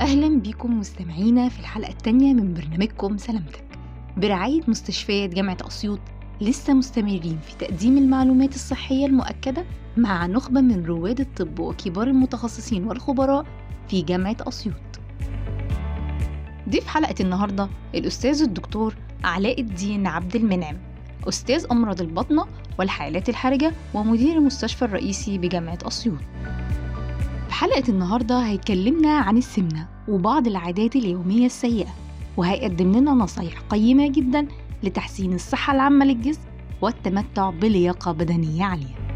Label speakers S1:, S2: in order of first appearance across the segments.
S1: أهلا بيكم مستمعينا في الحلقة التانية من برنامجكم سلامتك. برعاية مستشفيات جامعة أسيوط لسه مستمرين في تقديم المعلومات الصحية المؤكدة مع نخبة من رواد الطب وكبار المتخصصين والخبراء في جامعة أسيوط. ضيف حلقة النهاردة الأستاذ الدكتور علاء الدين عبد المنعم أستاذ أمراض البطنة والحالات الحرجة ومدير المستشفى الرئيسي بجامعة أسيوط. في حلقة النهاردة هيكلمنا عن السمنة وبعض العادات اليومية السيئة وهيقدم لنا نصايح قيمة جدا لتحسين الصحة العامة للجسم والتمتع بلياقة بدنية عالية.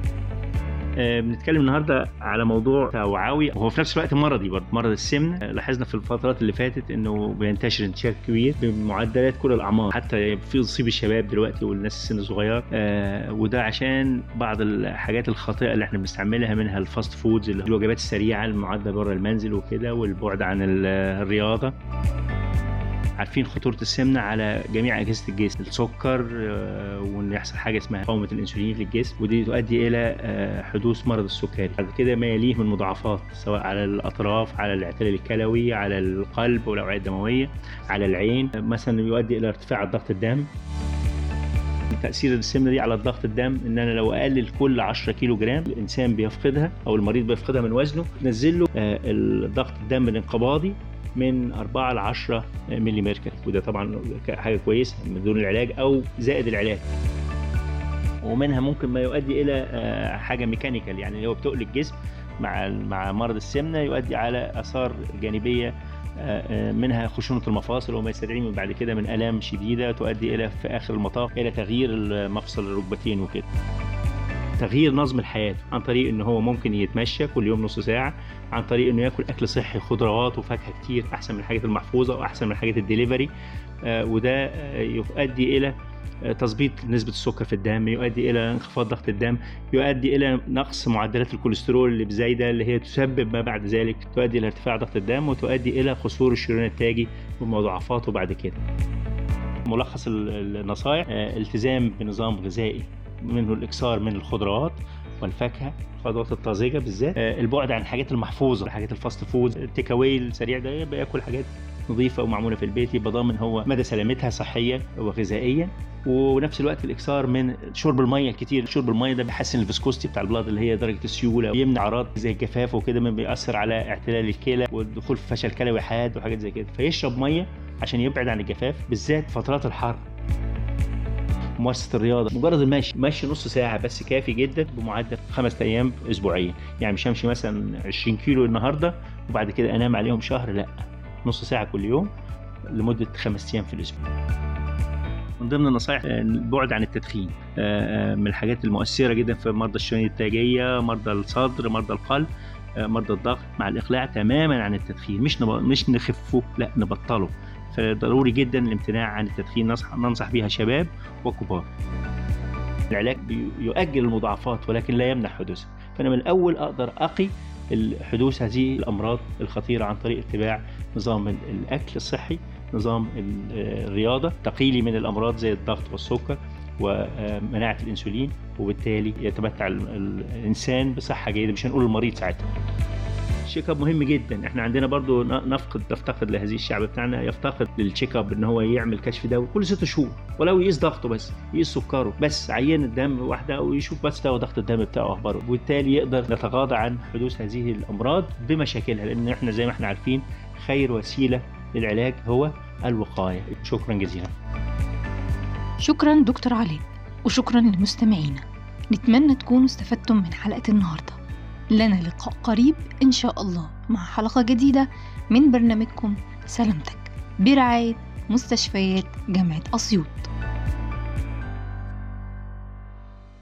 S2: بنتكلم النهارده على موضوع توعوي. وهو في نفس الوقت مرضي برضه مرض السمنه آه، لاحظنا في الفترات اللي فاتت إنه بينتشر انتشار كبير بمعدلات كل الأعمار. حتى في يصيب الشباب دلوقتي والناس السن الصغير. آه وده عشان بعض الحاجات الخاطئة اللي إحنا بنستعملها منها ال fast foods الوجبات السريعة المعده بره المنزل وكده والبعد عن الرياضة. عارفين خطورة السمنة على جميع أجهزة الجسم السكر آه، وإن يحصل حاجة اسمها مقاومه الإنسولين في الجسم ودي تؤدي إلى آه، حدوث مرض السكري. بعد كده ما يليه من مضاعفات سواء على الأطراف على الاعتلال الكلوي على القلب والأوعية الدموية على العين مثلا يؤدي إلى ارتفاع ضغط الدم. تأثير السمنة دي على ضغط الدم إن أنا لو أقلل كل 10 كيلو جرام الإنسان بيفقدها أو المريض بيفقدها من وزنه نزل له آه، ضغط الدم الانقباضي من 4 ل 10 ملي ميركوري وده طبعا حاجة كويسة من دون العلاج أو زائد العلاج. ومنها ممكن ما يؤدي إلى آه، حاجة mechanical يعني هو بتقل الجسم مع مع مرض السمنة يؤدي على آثار جانبية آه، آه، منها خشونة المفاصل وما يستدعي من بعد كده من آلام شديدة تؤدي إلى في آخر المطاف إلى تغيير مفصل الركبتين وكده. تغيير نظم الحياة عن طريق ان هو ممكن يتمشى كل يوم نص ساعة عن طريق إنه ياكل أكل صحي خضروات وفاكهة كتير أحسن من الحاجات المحفوظة وأحسن من الحاجات الدليفري. آه، وده آه، يؤدي إلى آه، تظبيط نسبة السكر في الدم يؤدي إلى انخفاض ضغط الدم يؤدي إلى نقص معدلات الكوليسترول اللي بزيادة اللي هي تسبب ما بعد ذلك تؤدي إلى ارتفاع ضغط الدم وتؤدي إلى قصور الشريان التاجي ومضاعفاته بعد كده. ملخص النصائح التزام بنظام غذائي. منه الاكثار من الخضروات والفاكهة الخضروات الطازجة بالذات. آه، البعد عن الحاجات المحفوظة الحاجات ال fast food ال take away السريع ده بياكل حاجات نظيفة ومعمولة في البيت يبقى ضامن هو مدى سلامتها صحيا وغذائيا. ونفس الوقت الاكثار من شرب المية الكتير. شرب المية ده بيحسن ال viscosity بتاع ال blood اللي هي درجة السيولة ويمنع أعراض زي الجفاف وكده ما بيأثر على اعتلال الكلى والدخول في فشل كلوي حاد وحاجات زي كده. فيشرب مية عشان يبعد عن الجفاف بالذات فترات الحر. ممارسه الرياضه مجرد المشي. مشي نص ساعة بس كافي جدا بمعدل خمس أيام اسبوعيا. يعني مش همشي مثلا 20 كيلو النهارده وبعد كده أنام عليهم شهر لأ. نص ساعة كل يوم لمدة خمس أيام في الأسبوع. من ضمن النصائح آه، البعد عن التدخين. آه، آه، من الحاجات المؤثرة جدا في مرضى الشرايين التاجية مرضى الصدر مرضى القلب مرضى الضغط. مع الإقلاع تماما عن التدخين. مش مش نخفه لأ نبطله. فضروري جدا الامتناع عن التدخين ننصح, بها شباب وكبار. العلاج يؤجل المضاعفات ولكن لا يمنع حدوثها. فأنا من الأول أقدر أقي حدوث هذه الأمراض الخطيرة عن طريق اتباع نظام الأكل الصحي نظام الرياضة تقيلي من الأمراض زي الضغط والسكر ومناعه الإنسولين وبالتالي يتمتع الإنسان بصحة جيدة مش هنقول المريض ساعتها. الشيك أب مهم جدا. إحنا عندنا برضو نفقد نفتقد لهذه الشعب بتاعنا يفتقد للشيك أب إن هو يعمل كشف دوري كل ست شهور ولو يقيس ضغطه بس يقيس سكره بس عين الدم واحدة ويشوف بس ده ضغط الدم بتاعه أخباره وبالتالي يقدر نتغاضى عن حدوث هذه الأمراض بمشاكلها لأن إحنا زي ما إحنا عارفين خير وسيلة للعلاج هو الوقاية. شكرا جزيلا.
S1: شكرا دكتور علي وشكرا لمستمعينا نتمنى تكونوا استفدتم من حلقة النهارده. لنا لقاء قريب إن شاء الله مع حلقة جديدة من برنامجكم سلامتك. برعاية مستشفيات جامعة أسيوط.